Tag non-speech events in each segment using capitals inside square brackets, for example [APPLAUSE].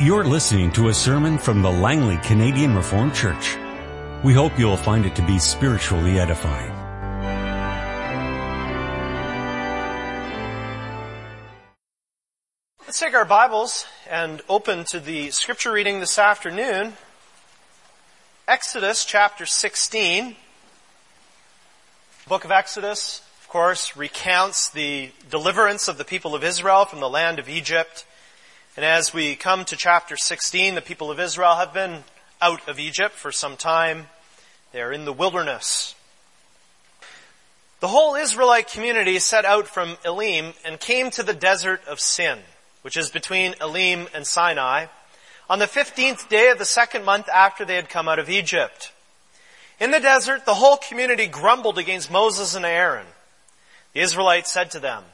You're listening to a sermon from the Langley Canadian Reformed Church. We hope you'll find it to be spiritually edifying. Let's take our Bibles and open to the scripture reading this afternoon. Exodus chapter 16. The book of Exodus, of course, recounts the deliverance of the people of Israel from the land of Egypt. And as we come to chapter 16, the people of Israel have been out of Egypt for some time. They are in the wilderness. The whole Israelite community set out from Elim and came to the desert of Sin, which is between Elim and Sinai, on the 15th day of the second month after they had come out of Egypt. In the desert, the whole community grumbled against Moses and Aaron. The Israelites said to them,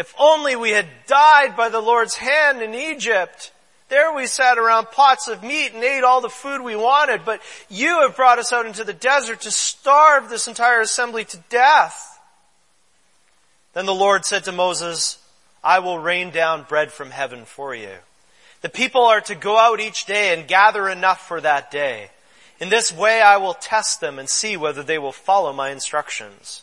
if only we had died by the Lord's hand in Egypt. There we sat around pots of meat and ate all the food we wanted, but you have brought us out into the desert to starve this entire assembly to death. Then the Lord said to Moses, I will rain down bread from heaven for you. The people are to go out each day and gather enough for that day. In this way I will test them and see whether they will follow my instructions.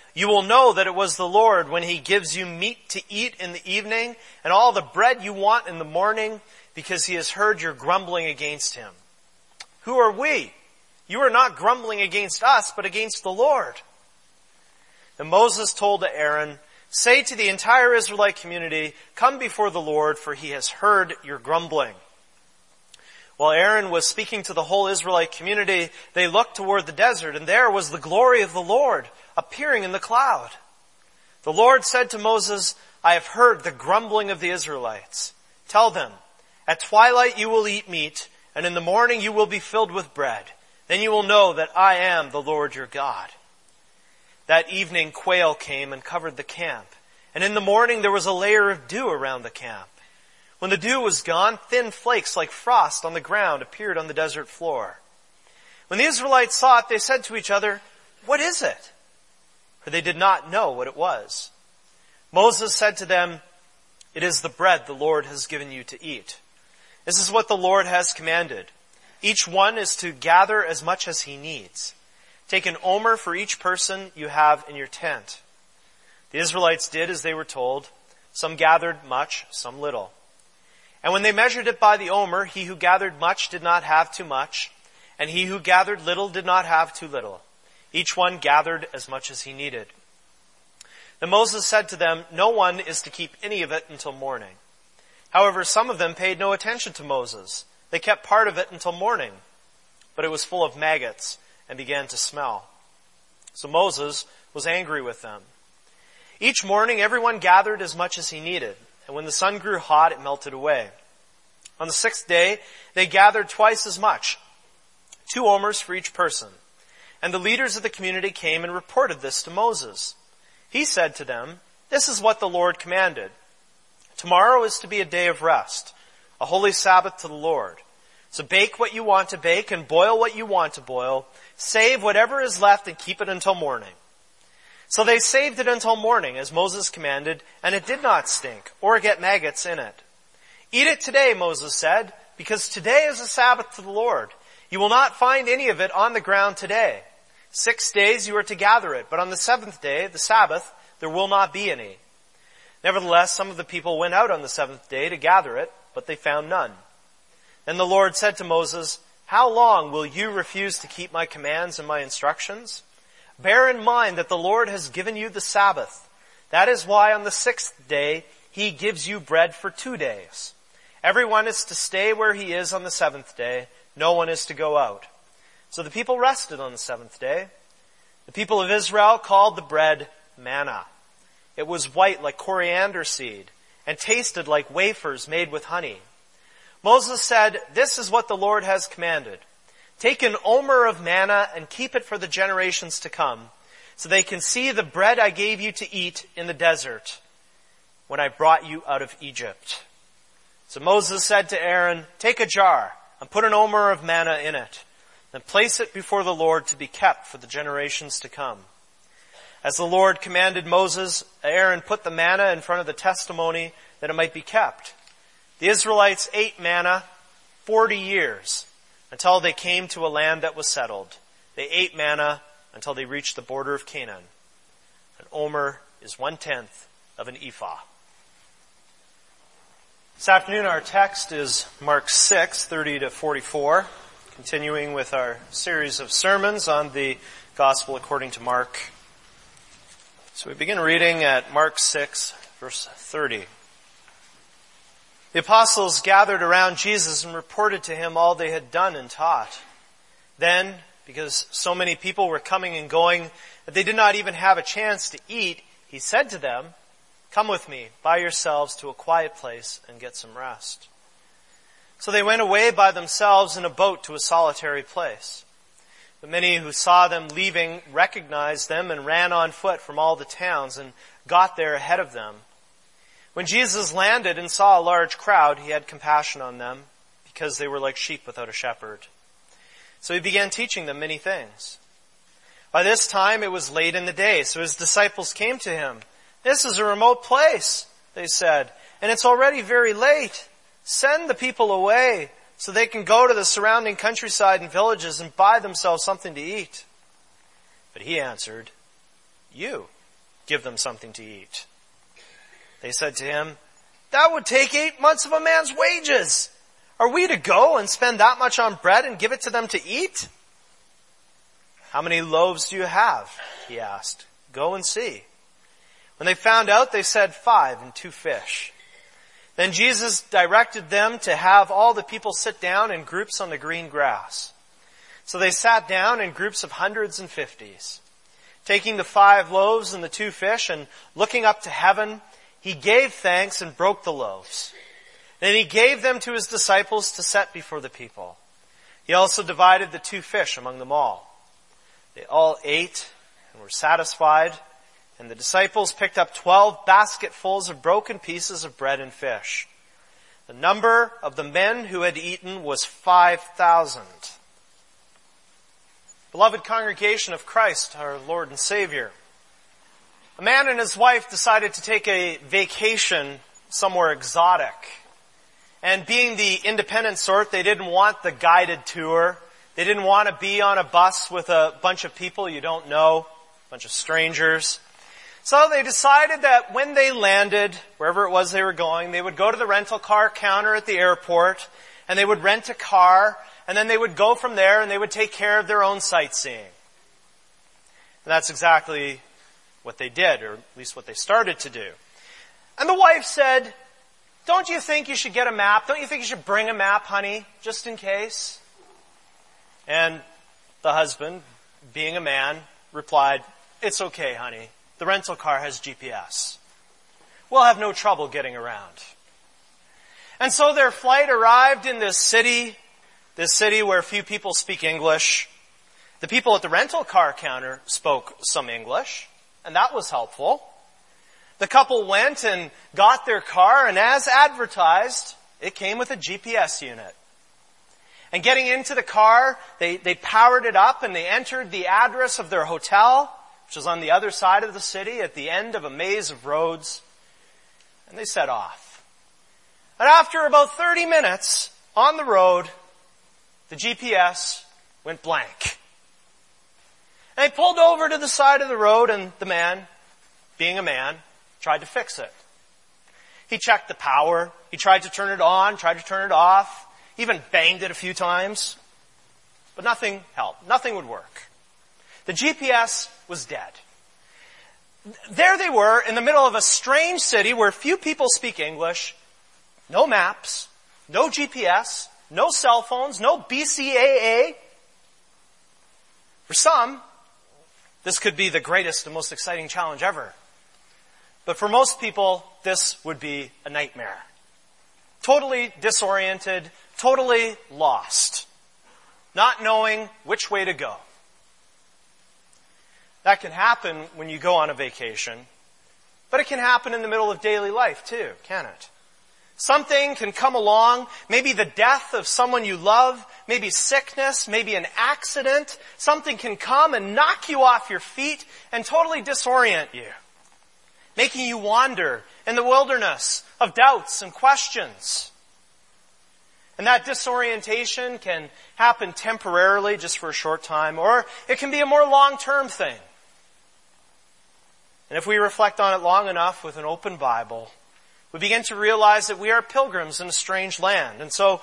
you will know that it was the Lord when He gives you meat to eat in the evening and all the bread you want in the morning because He has heard your grumbling against Him. Who are we? You are not grumbling against us, but against the Lord. And Moses told to Aaron, say to the entire Israelite community, come before the Lord for He has heard your grumbling. While Aaron was speaking to the whole Israelite community, they looked toward the desert and there was the glory of the Lord appearing in the cloud. The Lord said to Moses, I have heard the grumbling of the Israelites. Tell them, at twilight you will eat meat, and in the morning you will be filled with bread. Then you will know that I am the Lord your God. That evening quail came and covered the camp, and in the morning there was a layer of dew around the camp. When the dew was gone, thin flakes like frost on the ground appeared on the desert floor. When the Israelites saw it, they said to each other, what is it? For they did not know what it was. Moses said to them, It is the bread the Lord has given you to eat. This is what the Lord has commanded. Each one is to gather as much as he needs. Take an omer for each person you have in your tent. The Israelites did as they were told. Some gathered much, some little. And when they measured it by the omer, he who gathered much did not have too much, and he who gathered little did not have too little. Each one gathered as much as he needed. Then Moses said to them, No one is to keep any of it until morning. However, some of them paid no attention to Moses. They kept part of it until morning, but it was full of maggots and began to smell. So Moses was angry with them. Each morning everyone gathered as much as he needed, and when the sun grew hot, it melted away. On the sixth day, they gathered twice as much, two omers for each person. And the leaders of the community came and reported this to Moses. He said to them, This is what the Lord commanded. Tomorrow is to be a day of rest, a holy Sabbath to the Lord. So bake what you want to bake and boil what you want to boil. Save whatever is left and keep it until morning. So they saved it until morning as Moses commanded and it did not stink or get maggots in it. Eat it today, Moses said, because today is a Sabbath to the Lord. You will not find any of it on the ground today. Six days you are to gather it, but on the seventh day, the Sabbath, there will not be any. Nevertheless, some of the people went out on the seventh day to gather it, but they found none. Then the Lord said to Moses, How long will you refuse to keep my commands and my instructions? Bear in mind that the Lord has given you the Sabbath. That is why on the sixth day he gives you bread for two days. Everyone is to stay where he is on the seventh day. No one is to go out. So the people rested on the seventh day. The people of Israel called the bread manna. It was white like coriander seed and tasted like wafers made with honey. Moses said, this is what the Lord has commanded. Take an omer of manna and keep it for the generations to come, so they can see the bread I gave you to eat in the desert when I brought you out of Egypt. So Moses said to Aaron, take a jar and put an omer of manna in it, then place it before the Lord to be kept for the generations to come. As the Lord commanded Moses, Aaron put the manna in front of the testimony that it might be kept. The Israelites ate manna 40 years until they came to a land that was settled. They ate manna until they reached the border of Canaan. An omer is one tenth of an ephah. This afternoon our text is Mark 6, 30 to 44, continuing with our series of sermons on the Gospel according to Mark. So we begin reading at Mark 6, verse 30. The apostles gathered around Jesus and reported to him all they had done and taught. Then, because so many people were coming and going that they did not even have a chance to eat, he said to them, Come with me by yourselves to a quiet place and get some rest. So they went away by themselves in a boat to a solitary place. But many who saw them leaving recognized them and ran on foot from all the towns and got there ahead of them. When Jesus landed and saw a large crowd, he had compassion on them because they were like sheep without a shepherd. So he began teaching them many things. By this time it was late in the day, so his disciples came to him. This is a remote place, they said, and it's already very late. Send the people away so they can go to the surrounding countryside and villages and buy themselves something to eat. But he answered, You give them something to eat. They said to him, that would take eight months of a man's wages. Are we to go and spend that much on bread and give it to them to eat? How many loaves do you have? He asked. Go and see. When they found out, they said five and two fish. Then Jesus directed them to have all the people sit down in groups on the green grass. So they sat down in groups of hundreds and fifties. Taking the five loaves and the two fish and looking up to heaven, he gave thanks and broke the loaves. Then he gave them to his disciples to set before the people. He also divided the two fish among them all. They all ate and were satisfied, and the disciples picked up twelve basketfuls of broken pieces of bread and fish. The number of the men who had eaten was five thousand. Beloved congregation of Christ, our Lord and Savior, a man and his wife decided to take a vacation somewhere exotic. And being the independent sort, they didn't want the guided tour. They didn't want to be on a bus with a bunch of people you don't know, a bunch of strangers. So they decided that when they landed, wherever it was they were going, they would go to the rental car counter at the airport and they would rent a car and then they would go from there and they would take care of their own sightseeing. And that's exactly what they did, or at least what they started to do. And the wife said, don't you think you should get a map? Don't you think you should bring a map, honey, just in case? And the husband, being a man, replied, it's okay, honey. The rental car has GPS. We'll have no trouble getting around. And so their flight arrived in this city, this city where few people speak English. The people at the rental car counter spoke some English and that was helpful. The couple went and got their car, and as advertised, it came with a GPS unit. And getting into the car, they, they powered it up and they entered the address of their hotel, which was on the other side of the city at the end of a maze of roads, and they set off. And after about 30 minutes on the road, the GPS went blank. And they pulled over to the side of the road and the man, being a man, tried to fix it. He checked the power. He tried to turn it on, tried to turn it off, even banged it a few times. But nothing helped. Nothing would work. The GPS was dead. There they were in the middle of a strange city where few people speak English, no maps, no GPS, no cell phones, no BCAA. For some, this could be the greatest and most exciting challenge ever. But for most people, this would be a nightmare. Totally disoriented, totally lost. not knowing which way to go. That can happen when you go on a vacation, but it can happen in the middle of daily life too, can it? Something can come along, maybe the death of someone you love, maybe sickness, maybe an accident. Something can come and knock you off your feet and totally disorient you, making you wander in the wilderness of doubts and questions. And that disorientation can happen temporarily, just for a short time, or it can be a more long-term thing. And if we reflect on it long enough with an open Bible, we begin to realize that we are pilgrims in a strange land. And so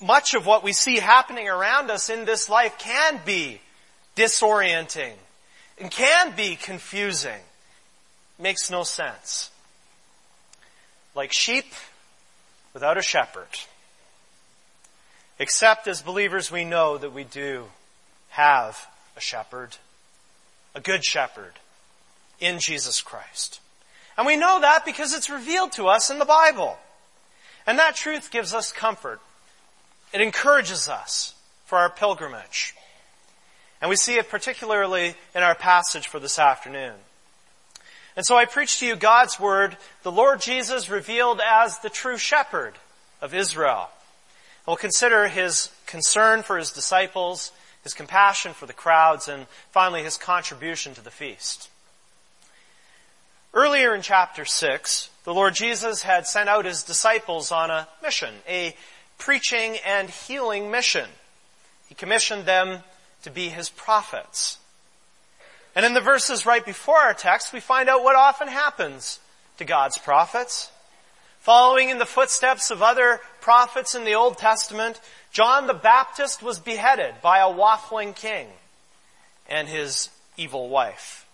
much of what we see happening around us in this life can be disorienting and can be confusing. It Makes no sense. Like sheep without a shepherd. Except as believers we know that we do have a shepherd, a good shepherd in Jesus Christ. And we know that because it's revealed to us in the Bible. And that truth gives us comfort. It encourages us for our pilgrimage. And we see it particularly in our passage for this afternoon. And so I preach to you God's Word, the Lord Jesus revealed as the true shepherd of Israel. We'll consider His concern for His disciples, His compassion for the crowds, and finally His contribution to the feast. Earlier in chapter 6, the Lord Jesus had sent out his disciples on a mission, a preaching and healing mission. He commissioned them to be his prophets. And in the verses right before our text, we find out what often happens to God's prophets. Following in the footsteps of other prophets in the Old Testament, John the Baptist was beheaded by a waffling king and his evil wife.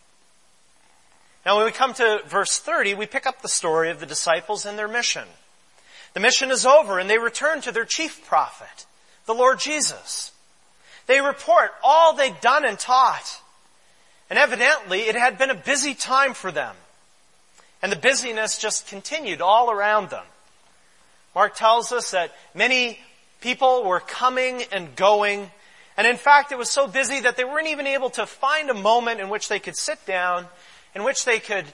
Now when we come to verse 30, we pick up the story of the disciples and their mission. The mission is over and they return to their chief prophet, the Lord Jesus. They report all they'd done and taught. And evidently it had been a busy time for them. And the busyness just continued all around them. Mark tells us that many people were coming and going. And in fact, it was so busy that they weren't even able to find a moment in which they could sit down in which they could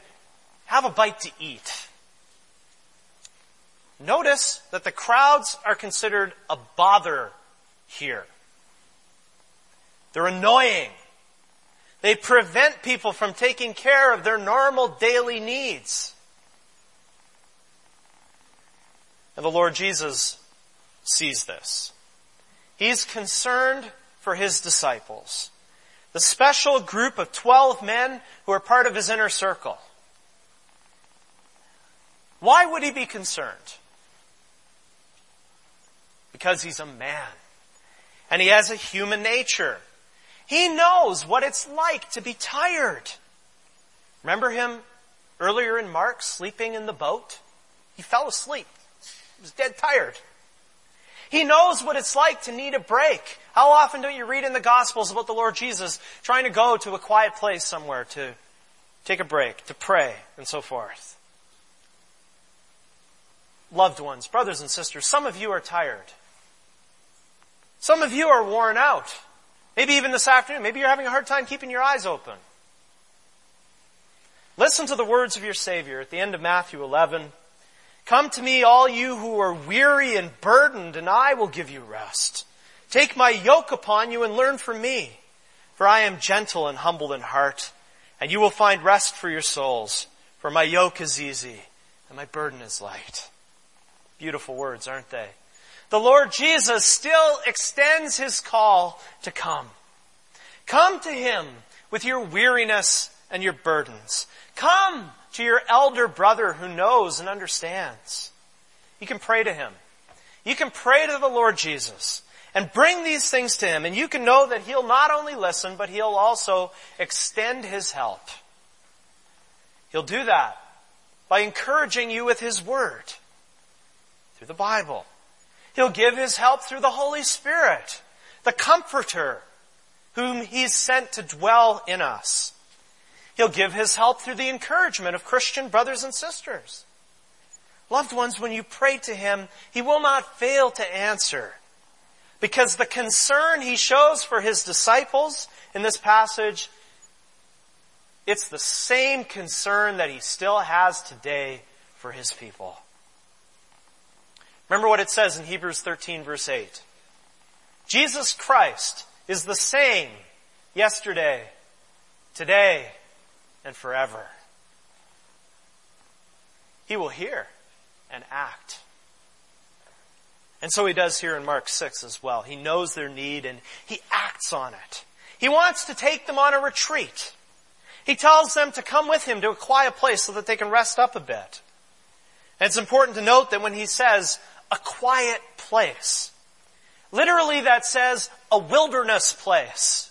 have a bite to eat. Notice that the crowds are considered a bother here. They're annoying. They prevent people from taking care of their normal daily needs. And the Lord Jesus sees this. He's concerned for his disciples the special group of 12 men who are part of his inner circle. Why would he be concerned? Because he's a man. And he has a human nature. He knows what it's like to be tired. Remember him earlier in Mark sleeping in the boat? He fell asleep. He was dead tired. He knows what it's like to need a break. How often don't you read in the Gospels about the Lord Jesus trying to go to a quiet place somewhere to take a break, to pray, and so forth? Loved ones, brothers and sisters, some of you are tired. Some of you are worn out. Maybe even this afternoon. Maybe you're having a hard time keeping your eyes open. Listen to the words of your Savior at the end of Matthew 11. Come to me, all you who are weary and burdened, and I will give you rest. Take my yoke upon you and learn from me, for I am gentle and humble in heart, and you will find rest for your souls, for my yoke is easy and my burden is light. Beautiful words, aren't they? The Lord Jesus still extends his call to come. Come to him with your weariness and your burdens. Come to your elder brother who knows and understands. You can pray to him. You can pray to the Lord Jesus and bring these things to him and you can know that he'll not only listen, but he'll also extend his help. He'll do that by encouraging you with his word through the Bible. He'll give his help through the Holy Spirit, the comforter whom he's sent to dwell in us. He'll give his help through the encouragement of Christian brothers and sisters. Loved ones, when you pray to him, he will not fail to answer. Because the concern he shows for his disciples in this passage, it's the same concern that he still has today for his people. Remember what it says in Hebrews 13 verse 8. Jesus Christ is the same yesterday, today, and forever. He will hear and act. And so he does here in Mark 6 as well. He knows their need and he acts on it. He wants to take them on a retreat. He tells them to come with him to a quiet place so that they can rest up a bit. And it's important to note that when he says a quiet place, literally that says a wilderness place.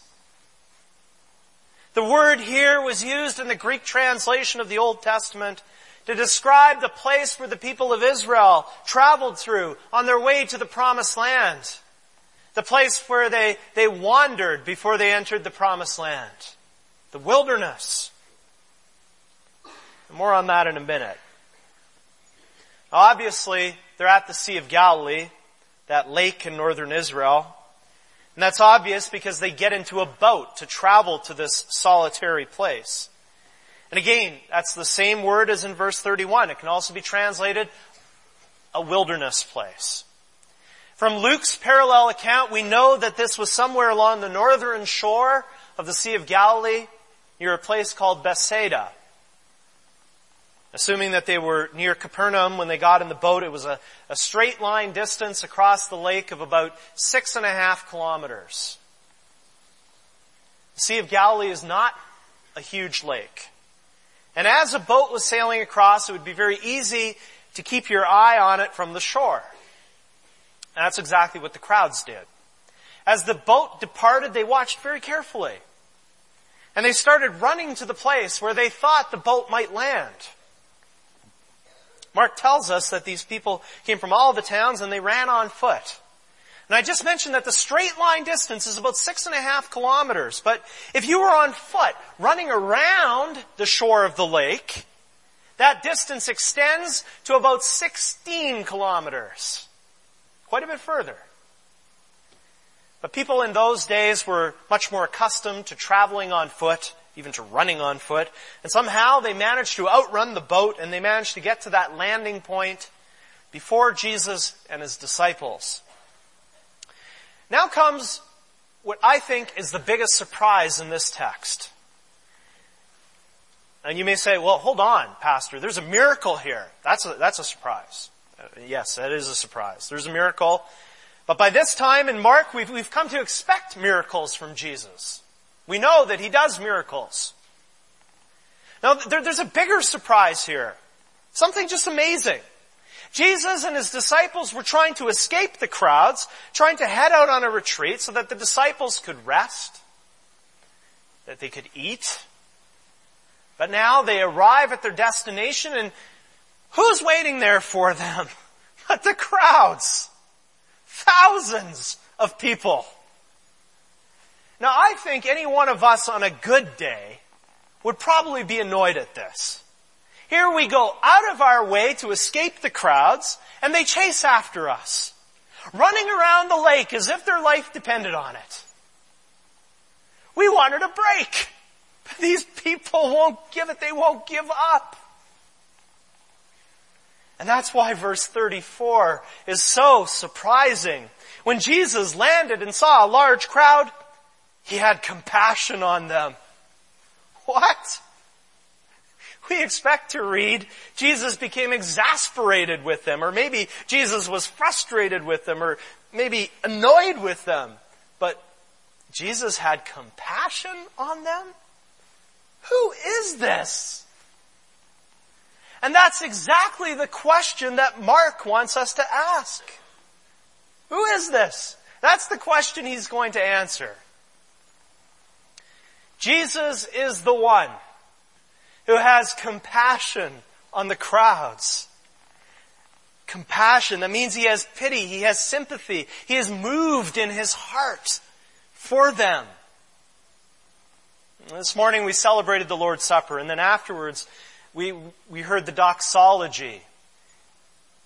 The word here was used in the Greek translation of the Old Testament to describe the place where the people of Israel traveled through on their way to the promised land. The place where they, they wandered before they entered the promised land. The wilderness. More on that in a minute. Obviously, they're at the Sea of Galilee, that lake in northern Israel. And that's obvious because they get into a boat to travel to this solitary place. And again, that's the same word as in verse 31. It can also be translated a wilderness place. From Luke's parallel account, we know that this was somewhere along the northern shore of the Sea of Galilee near a place called Bethsaida. Assuming that they were near Capernaum when they got in the boat, it was a, a straight line distance across the lake of about six and a half kilometers. The Sea of Galilee is not a huge lake. And as a boat was sailing across, it would be very easy to keep your eye on it from the shore. And that's exactly what the crowds did. As the boat departed, they watched very carefully. And they started running to the place where they thought the boat might land. Mark tells us that these people came from all the towns and they ran on foot. And I just mentioned that the straight line distance is about six and a half kilometers. But if you were on foot running around the shore of the lake, that distance extends to about 16 kilometers. Quite a bit further. But people in those days were much more accustomed to traveling on foot even to running on foot. And somehow they managed to outrun the boat and they managed to get to that landing point before Jesus and his disciples. Now comes what I think is the biggest surprise in this text. And you may say, well, hold on, Pastor, there's a miracle here. That's a, that's a surprise. Uh, yes, that is a surprise. There's a miracle. But by this time in Mark, we've, we've come to expect miracles from Jesus. We know that he does miracles. Now, there, there's a bigger surprise here. Something just amazing. Jesus and his disciples were trying to escape the crowds, trying to head out on a retreat so that the disciples could rest, that they could eat. But now they arrive at their destination and who's waiting there for them? [LAUGHS] But the crowds. Thousands of people. Now I think any one of us on a good day would probably be annoyed at this. Here we go out of our way to escape the crowds and they chase after us, running around the lake as if their life depended on it. We wanted a break. But these people won't give it. They won't give up. And that's why verse 34 is so surprising. When Jesus landed and saw a large crowd, he had compassion on them. What? We expect to read Jesus became exasperated with them, or maybe Jesus was frustrated with them, or maybe annoyed with them. But Jesus had compassion on them? Who is this? And that's exactly the question that Mark wants us to ask. Who is this? That's the question he's going to answer. Jesus is the one who has compassion on the crowds. Compassion, that means he has pity, he has sympathy, he is moved in his heart for them. This morning we celebrated the Lord's Supper and then afterwards we, we heard the doxology.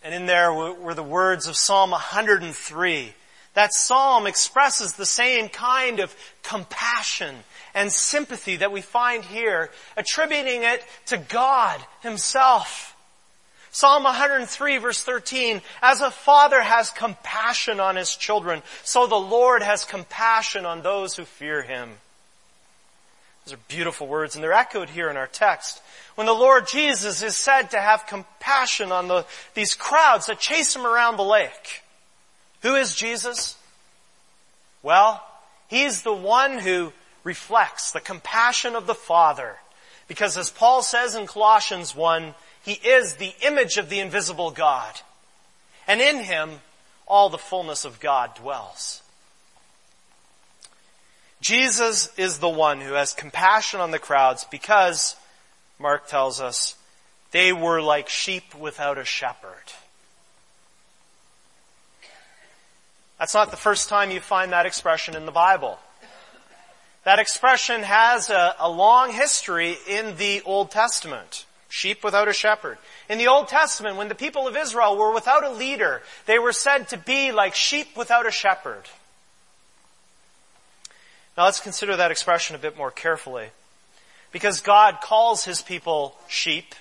And in there were the words of Psalm 103 That psalm expresses the same kind of compassion and sympathy that we find here, attributing it to God Himself. Psalm 103 verse 13, as a father has compassion on his children, so the Lord has compassion on those who fear Him. Those are beautiful words and they're echoed here in our text. When the Lord Jesus is said to have compassion on the, these crowds that chase Him around the lake. Who is Jesus? Well, He's the one who reflects the compassion of the Father. Because as Paul says in Colossians 1, He is the image of the invisible God. And in Him, all the fullness of God dwells. Jesus is the one who has compassion on the crowds because, Mark tells us, they were like sheep without a shepherd. That's not the first time you find that expression in the Bible. That expression has a, a, long history in the Old Testament. Sheep without a shepherd. In the Old Testament, when the people of Israel were without a leader, they were said to be like sheep without a shepherd. Now let's consider that expression a bit more carefully. Because God calls His people sheep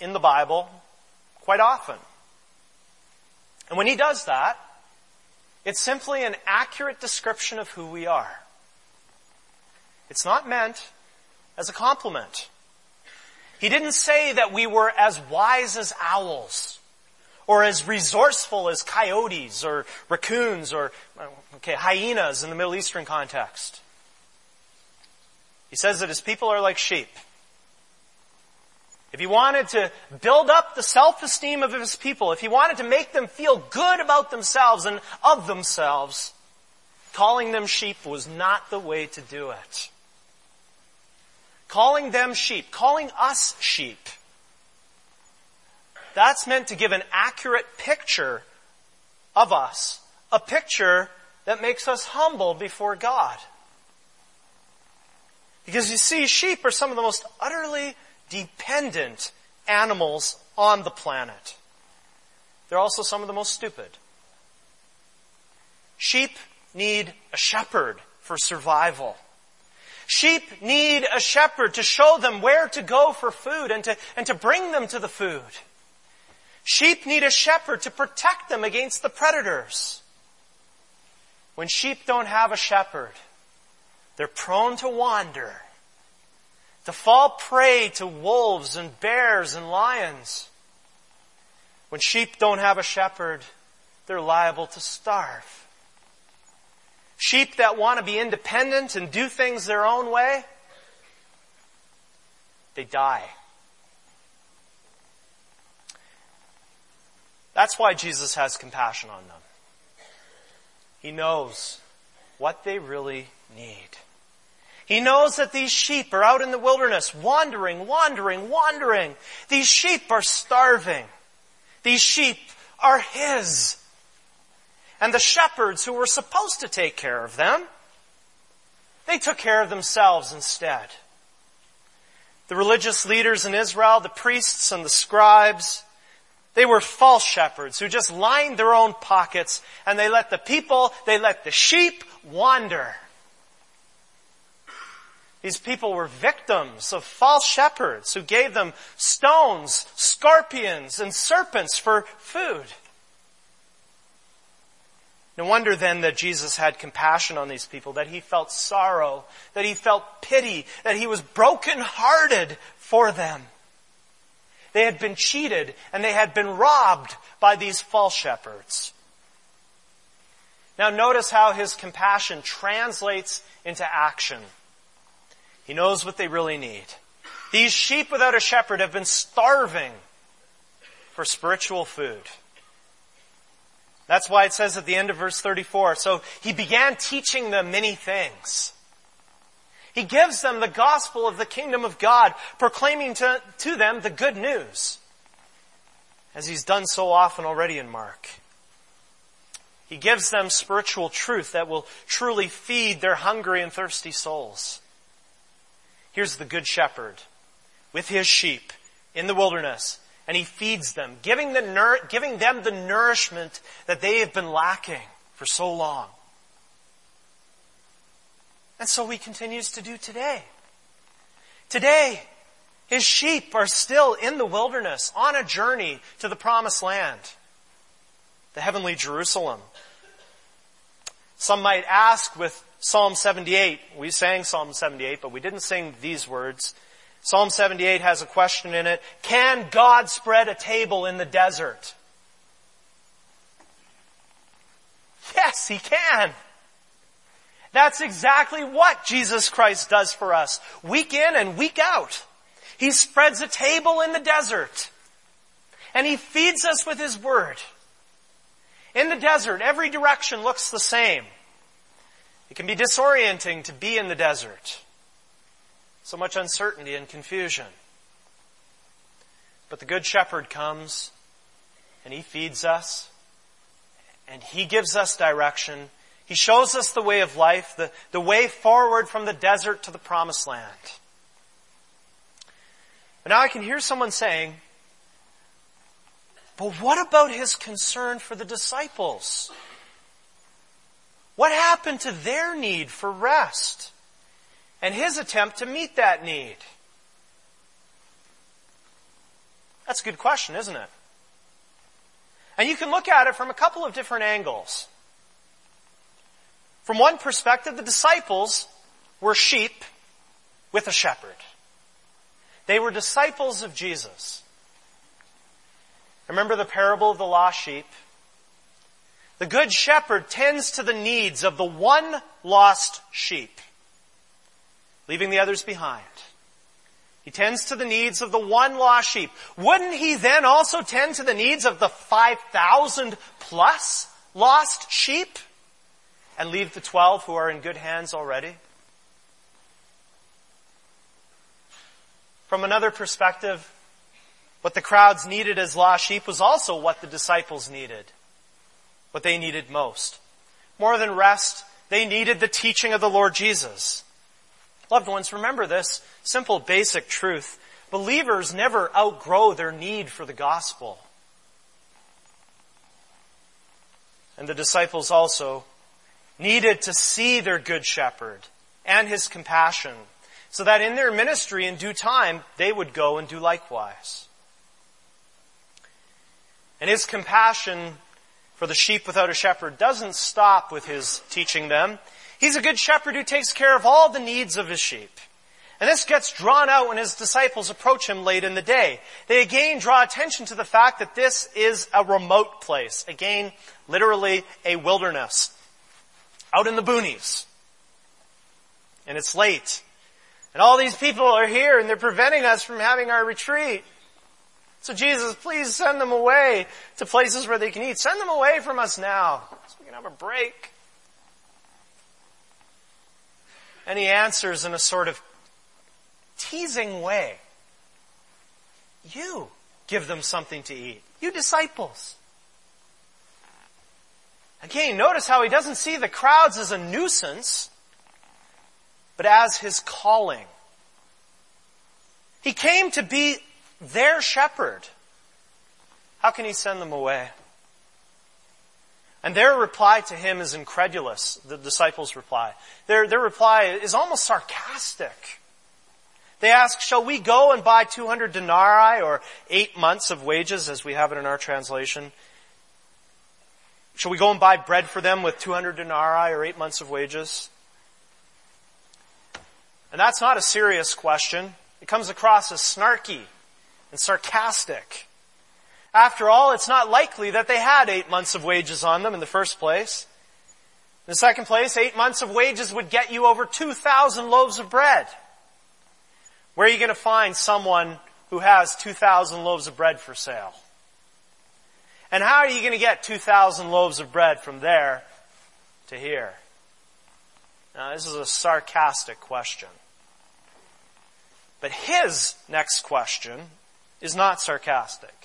in the Bible quite often. And when He does that, it's simply an accurate description of who we are. It's not meant as a compliment. He didn't say that we were as wise as owls or as resourceful as coyotes or raccoons or, okay, hyenas in the Middle Eastern context. He says that his people are like sheep. If he wanted to build up the self-esteem of his people, if he wanted to make them feel good about themselves and of themselves, calling them sheep was not the way to do it. Calling them sheep, calling us sheep, that's meant to give an accurate picture of us, a picture that makes us humble before God. Because you see, sheep are some of the most utterly dependent animals on the planet. They're also some of the most stupid. Sheep need a shepherd for survival. Sheep need a shepherd to show them where to go for food and to, and to bring them to the food. Sheep need a shepherd to protect them against the predators. When sheep don't have a shepherd, they're prone to wander to fall prey to wolves and bears and lions. When sheep don't have a shepherd, they're liable to starve. Sheep that want to be independent and do things their own way, they die. That's why Jesus has compassion on them. He knows what they really need. He knows that these sheep are out in the wilderness, wandering, wandering, wandering. These sheep are starving. These sheep are His. And the shepherds who were supposed to take care of them, they took care of themselves instead. The religious leaders in Israel, the priests and the scribes, they were false shepherds who just lined their own pockets and they let the people, they let the sheep wander. These people were victims of false shepherds who gave them stones, scorpions, and serpents for food. No wonder then that Jesus had compassion on these people, that he felt sorrow, that he felt pity, that he was brokenhearted for them. They had been cheated and they had been robbed by these false shepherds. Now notice how his compassion translates into action. He knows what they really need. These sheep without a shepherd have been starving for spiritual food. That's why it says at the end of verse 34, so he began teaching them many things. He gives them the gospel of the kingdom of God, proclaiming to, to them the good news, as he's done so often already in Mark. He gives them spiritual truth that will truly feed their hungry and thirsty souls. Here's the good shepherd with his sheep in the wilderness and he feeds them, giving, the giving them the nourishment that they have been lacking for so long. And so he continues to do today. Today, his sheep are still in the wilderness on a journey to the promised land, the heavenly Jerusalem. Some might ask with Psalm 78, we sang Psalm 78, but we didn't sing these words. Psalm 78 has a question in it. Can God spread a table in the desert? Yes, He can. That's exactly what Jesus Christ does for us, week in and week out. He spreads a table in the desert, and He feeds us with His Word. In the desert, every direction looks the same. It can be disorienting to be in the desert. So much uncertainty and confusion. But the Good Shepherd comes and He feeds us and He gives us direction. He shows us the way of life, the, the way forward from the desert to the promised land. But now I can hear someone saying, but what about His concern for the disciples? What happened to their need for rest? And his attempt to meet that need? That's a good question, isn't it? And you can look at it from a couple of different angles. From one perspective, the disciples were sheep with a shepherd. They were disciples of Jesus. Remember the parable of the lost sheep? The good shepherd tends to the needs of the one lost sheep, leaving the others behind. He tends to the needs of the one lost sheep. Wouldn't he then also tend to the needs of the 5,000 plus lost sheep and leave the 12 who are in good hands already? From another perspective, what the crowds needed as lost sheep was also what the disciples needed what they needed most. More than rest, they needed the teaching of the Lord Jesus. Loved ones, remember this simple basic truth. Believers never outgrow their need for the gospel. And the disciples also needed to see their good shepherd and his compassion so that in their ministry in due time they would go and do likewise. And his compassion for the sheep without a shepherd doesn't stop with his teaching them. He's a good shepherd who takes care of all the needs of his sheep. And this gets drawn out when his disciples approach him late in the day. They again draw attention to the fact that this is a remote place. Again, literally a wilderness. Out in the boonies. And it's late. And all these people are here and they're preventing us from having our retreat. So Jesus, please send them away to places where they can eat. Send them away from us now so we can have a break. And he answers in a sort of teasing way. You give them something to eat. You disciples. Again, notice how he doesn't see the crowds as a nuisance, but as his calling. He came to be their shepherd. How can he send them away? And their reply to him is incredulous, the disciples' reply. Their, their reply is almost sarcastic. They ask, shall we go and buy 200 denarii or eight months of wages as we have it in our translation? Shall we go and buy bread for them with 200 denarii or eight months of wages? And that's not a serious question. It comes across as snarky and sarcastic. After all, it's not likely that they had eight months of wages on them in the first place. In the second place, eight months of wages would get you over 2,000 loaves of bread. Where are you going to find someone who has 2,000 loaves of bread for sale? And how are you going to get 2,000 loaves of bread from there to here? Now, this is a sarcastic question. But his next question is not sarcastic.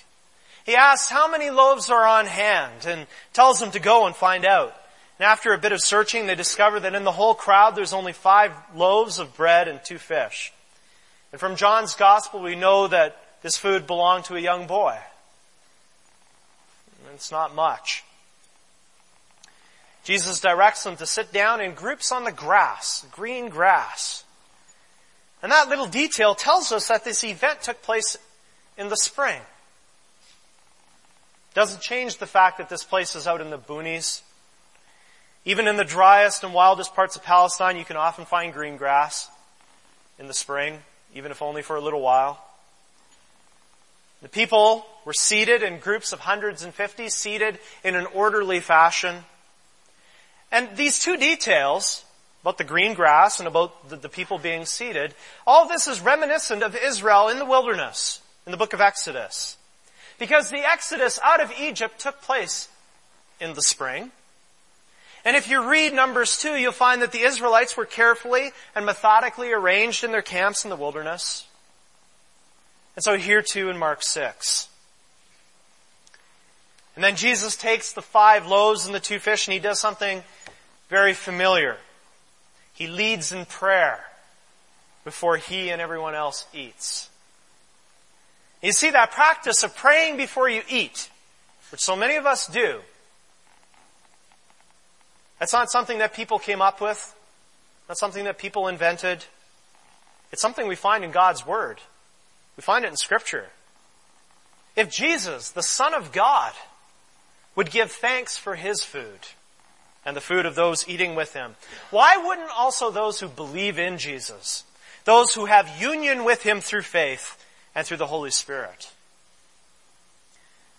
He asks how many loaves are on hand and tells them to go and find out. And after a bit of searching, they discover that in the whole crowd there's only five loaves of bread and two fish. And from John's gospel we know that this food belonged to a young boy. It's not much. Jesus directs them to sit down in groups on the grass, green grass. And that little detail tells us that this event took place in the spring. Doesn't change the fact that this place is out in the boonies. Even in the driest and wildest parts of Palestine, you can often find green grass in the spring, even if only for a little while. The people were seated in groups of hundreds and fifties, seated in an orderly fashion. And these two details, about the green grass and about the, the people being seated, all this is reminiscent of Israel in the wilderness in the book of Exodus. Because the Exodus out of Egypt took place in the spring. And if you read Numbers 2, you'll find that the Israelites were carefully and methodically arranged in their camps in the wilderness. And so here too in Mark 6. And then Jesus takes the five loaves and the two fish and he does something very familiar. He leads in prayer before he and everyone else eats. You see that practice of praying before you eat, which so many of us do. That's not something that people came up with. Not something that people invented. It's something we find in God's Word. We find it in Scripture. If Jesus, the Son of God, would give thanks for His food, and the food of those eating with him. Why wouldn't also those who believe in Jesus, those who have union with him through faith and through the Holy Spirit?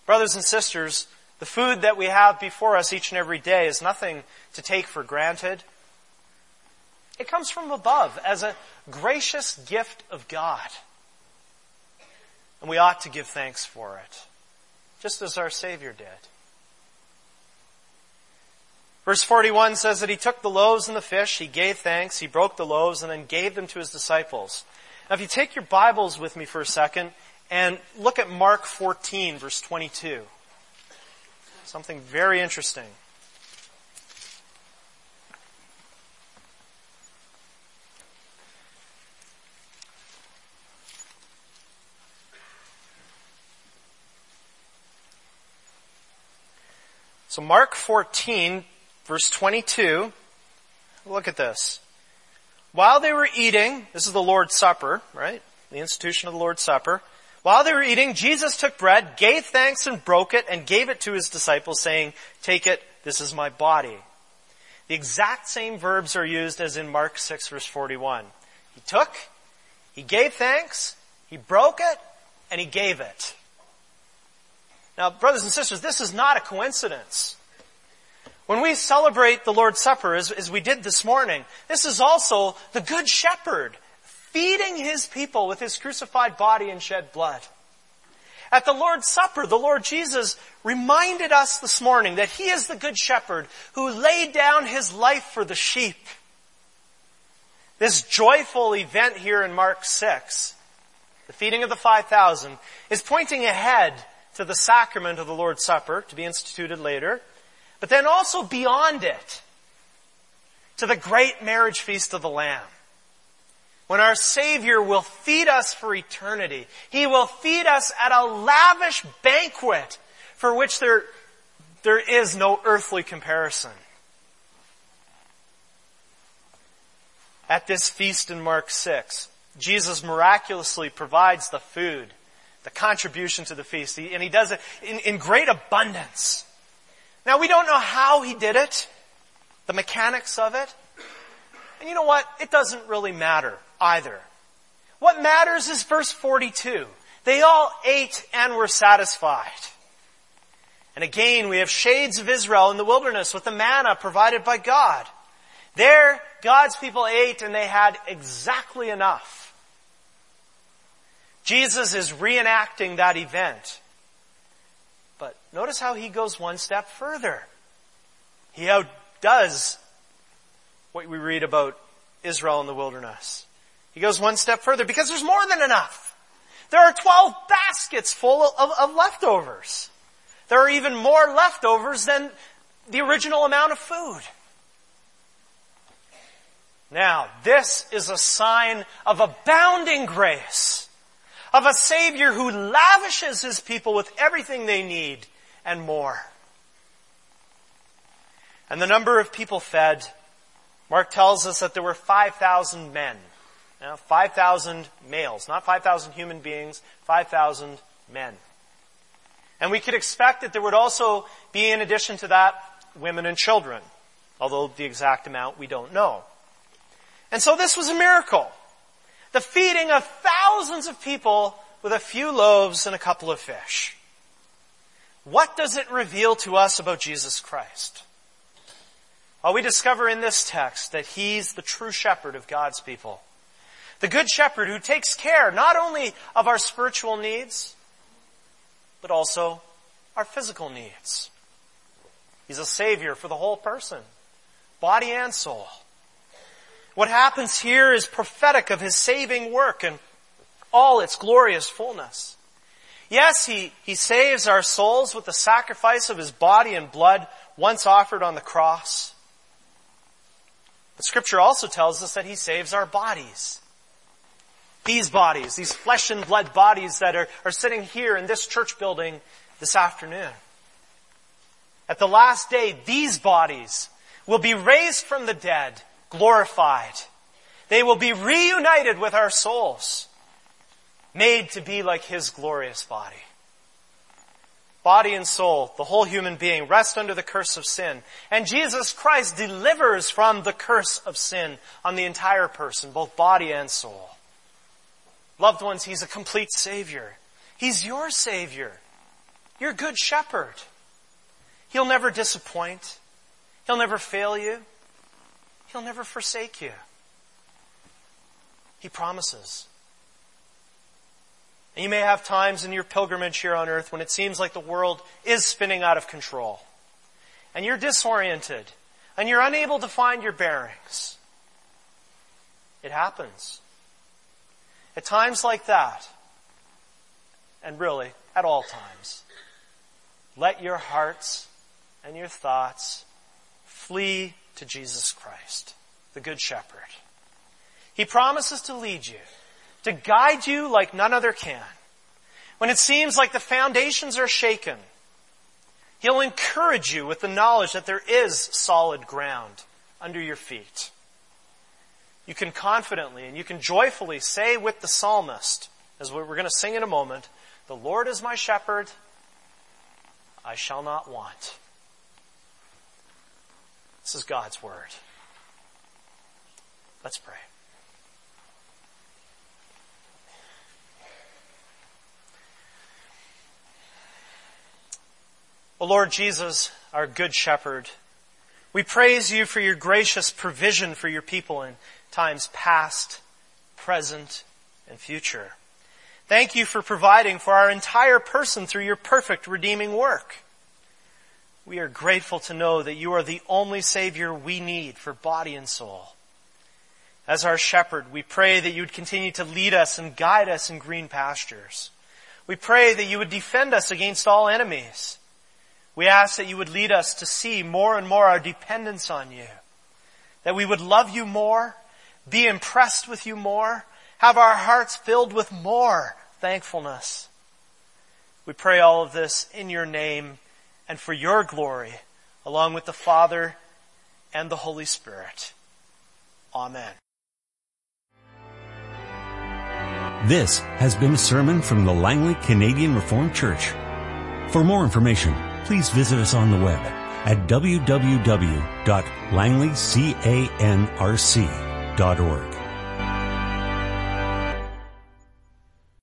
Brothers and sisters, the food that we have before us each and every day is nothing to take for granted. It comes from above as a gracious gift of God. And we ought to give thanks for it, just as our Savior did. Verse 41 says that he took the loaves and the fish, he gave thanks, he broke the loaves, and then gave them to his disciples. Now if you take your Bibles with me for a second and look at Mark 14 verse 22. Something very interesting. So Mark 14 verse 22, look at this. While they were eating, this is the Lord's Supper, right? The institution of the Lord's Supper. While they were eating, Jesus took bread, gave thanks and broke it, and gave it to his disciples saying, take it, this is my body. The exact same verbs are used as in Mark 6 verse 41. He took, he gave thanks, he broke it, and he gave it. Now, brothers and sisters, this is not a coincidence. When we celebrate the Lord's Supper, as, as, we did this morning, this is also the Good Shepherd feeding his people with his crucified body and shed blood. At the Lord's Supper, the Lord Jesus reminded us this morning that he is the Good Shepherd who laid down his life for the sheep. This joyful event here in Mark 6, the feeding of the 5,000, is pointing ahead to the sacrament of the Lord's Supper to be instituted later but then also beyond it, to the great marriage feast of the Lamb. When our Savior will feed us for eternity. He will feed us at a lavish banquet for which there, there is no earthly comparison. At this feast in Mark 6, Jesus miraculously provides the food, the contribution to the feast, and he does it in, in great abundance. Now we don't know how he did it, the mechanics of it. And you know what? It doesn't really matter either. What matters is verse 42. They all ate and were satisfied. And again, we have shades of Israel in the wilderness with the manna provided by God. There, God's people ate and they had exactly enough. Jesus is reenacting that event but notice how he goes one step further. He outdoes what we read about Israel in the wilderness. He goes one step further because there's more than enough. There are 12 baskets full of, of leftovers. There are even more leftovers than the original amount of food. Now, this is a sign of abounding grace of a Savior who lavishes His people with everything they need and more. And the number of people fed, Mark tells us that there were 5,000 men. Now, 5,000 males, not 5,000 human beings, 5,000 men. And we could expect that there would also be, in addition to that, women and children, although the exact amount we don't know. And so this was a miracle. The feeding of thousands of people with a few loaves and a couple of fish. What does it reveal to us about Jesus Christ? Well, we discover in this text that He's the true shepherd of God's people. The good shepherd who takes care not only of our spiritual needs, but also our physical needs. He's a savior for the whole person, body and soul. What happens here is prophetic of his saving work and all its glorious fullness. Yes, he, he saves our souls with the sacrifice of his body and blood once offered on the cross. But scripture also tells us that he saves our bodies. These bodies, these flesh and blood bodies that are, are sitting here in this church building this afternoon. At the last day, these bodies will be raised from the dead, glorified. They will be reunited with our souls, made to be like His glorious body. Body and soul, the whole human being, rest under the curse of sin. And Jesus Christ delivers from the curse of sin on the entire person, both body and soul. Loved ones, He's a complete Savior. He's your Savior. Your good shepherd. He'll never disappoint. He'll never fail you. He'll never forsake you. He promises. And you may have times in your pilgrimage here on earth when it seems like the world is spinning out of control. And you're disoriented. And you're unable to find your bearings. It happens. At times like that, and really, at all times, let your hearts and your thoughts flee to Jesus Christ, the Good Shepherd. He promises to lead you, to guide you like none other can. When it seems like the foundations are shaken, He'll encourage you with the knowledge that there is solid ground under your feet. You can confidently and you can joyfully say with the psalmist, as we're going to sing in a moment, the Lord is my shepherd, I shall not want. This is God's word. Let's pray. O Lord Jesus, our good shepherd, we praise you for your gracious provision for your people in times past, present, and future. Thank you for providing for our entire person through your perfect redeeming work. We are grateful to know that you are the only Savior we need for body and soul. As our shepherd, we pray that you would continue to lead us and guide us in green pastures. We pray that you would defend us against all enemies. We ask that you would lead us to see more and more our dependence on you. That we would love you more, be impressed with you more, have our hearts filled with more thankfulness. We pray all of this in your name and for your glory, along with the Father and the Holy Spirit. Amen. This has been a sermon from the Langley Canadian Reformed Church. For more information, please visit us on the web at www.langleycanrc.org.